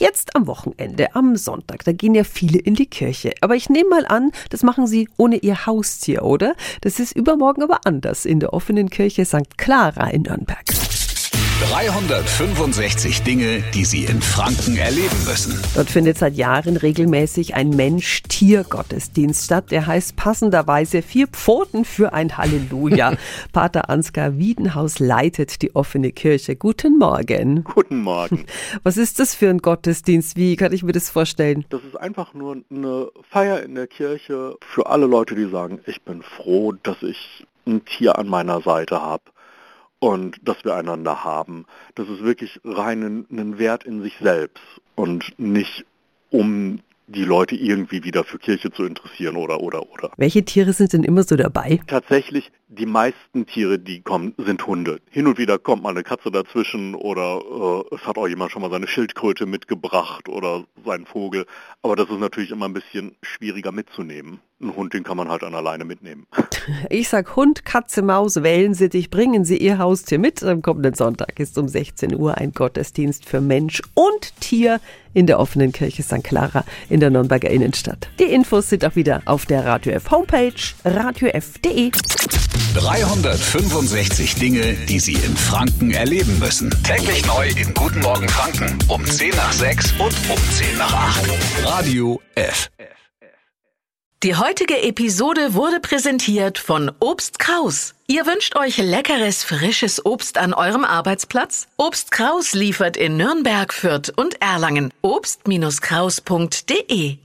Jetzt am Wochenende, am Sonntag, da gehen ja viele in die Kirche. Aber ich nehme mal an, das machen sie ohne ihr Haustier, oder? Das ist übermorgen aber anders in der offenen Kirche St. Clara in Nürnberg. 365 Dinge, die Sie in Franken erleben müssen. Dort findet seit Jahren regelmäßig ein Mensch-Tier-Gottesdienst statt. Der heißt passenderweise vier Pfoten für ein Halleluja. Pater Ansgar Wiedenhaus leitet die offene Kirche. Guten Morgen. Guten Morgen. Was ist das für ein Gottesdienst? Wie kann ich mir das vorstellen? Das ist einfach nur eine Feier in der Kirche für alle Leute, die sagen, ich bin froh, dass ich ein Tier an meiner Seite habe und dass wir einander haben. Das ist wirklich rein ein Wert in sich selbst und nicht um die Leute irgendwie wieder für Kirche zu interessieren oder oder oder. Welche Tiere sind denn immer so dabei? Tatsächlich, die meisten Tiere, die kommen, sind Hunde. Hin und wieder kommt mal eine Katze dazwischen oder äh, es hat auch jemand schon mal seine Schildkröte mitgebracht oder seinen Vogel. Aber das ist natürlich immer ein bisschen schwieriger mitzunehmen. Ein Hund, den kann man halt an alleine mitnehmen. Ich sag Hund, Katze, Maus, wählen Sie dich, bringen Sie Ihr Haustier mit. Am kommenden Sonntag ist um 16 Uhr ein Gottesdienst für Mensch und Tier in der offenen Kirche St. Clara in der Nürnberger Innenstadt. Die Infos sind auch wieder auf der Radio F Homepage radiof.de. 365 Dinge, die Sie in Franken erleben müssen. Täglich neu in Guten Morgen Franken um 10 nach 6 und um 10 nach 8. Radio F. Die heutige Episode wurde präsentiert von Obst Kraus. Ihr wünscht euch leckeres, frisches Obst an eurem Arbeitsplatz? Obst Kraus liefert in Nürnberg, Fürth und Erlangen. Obst-Kraus.de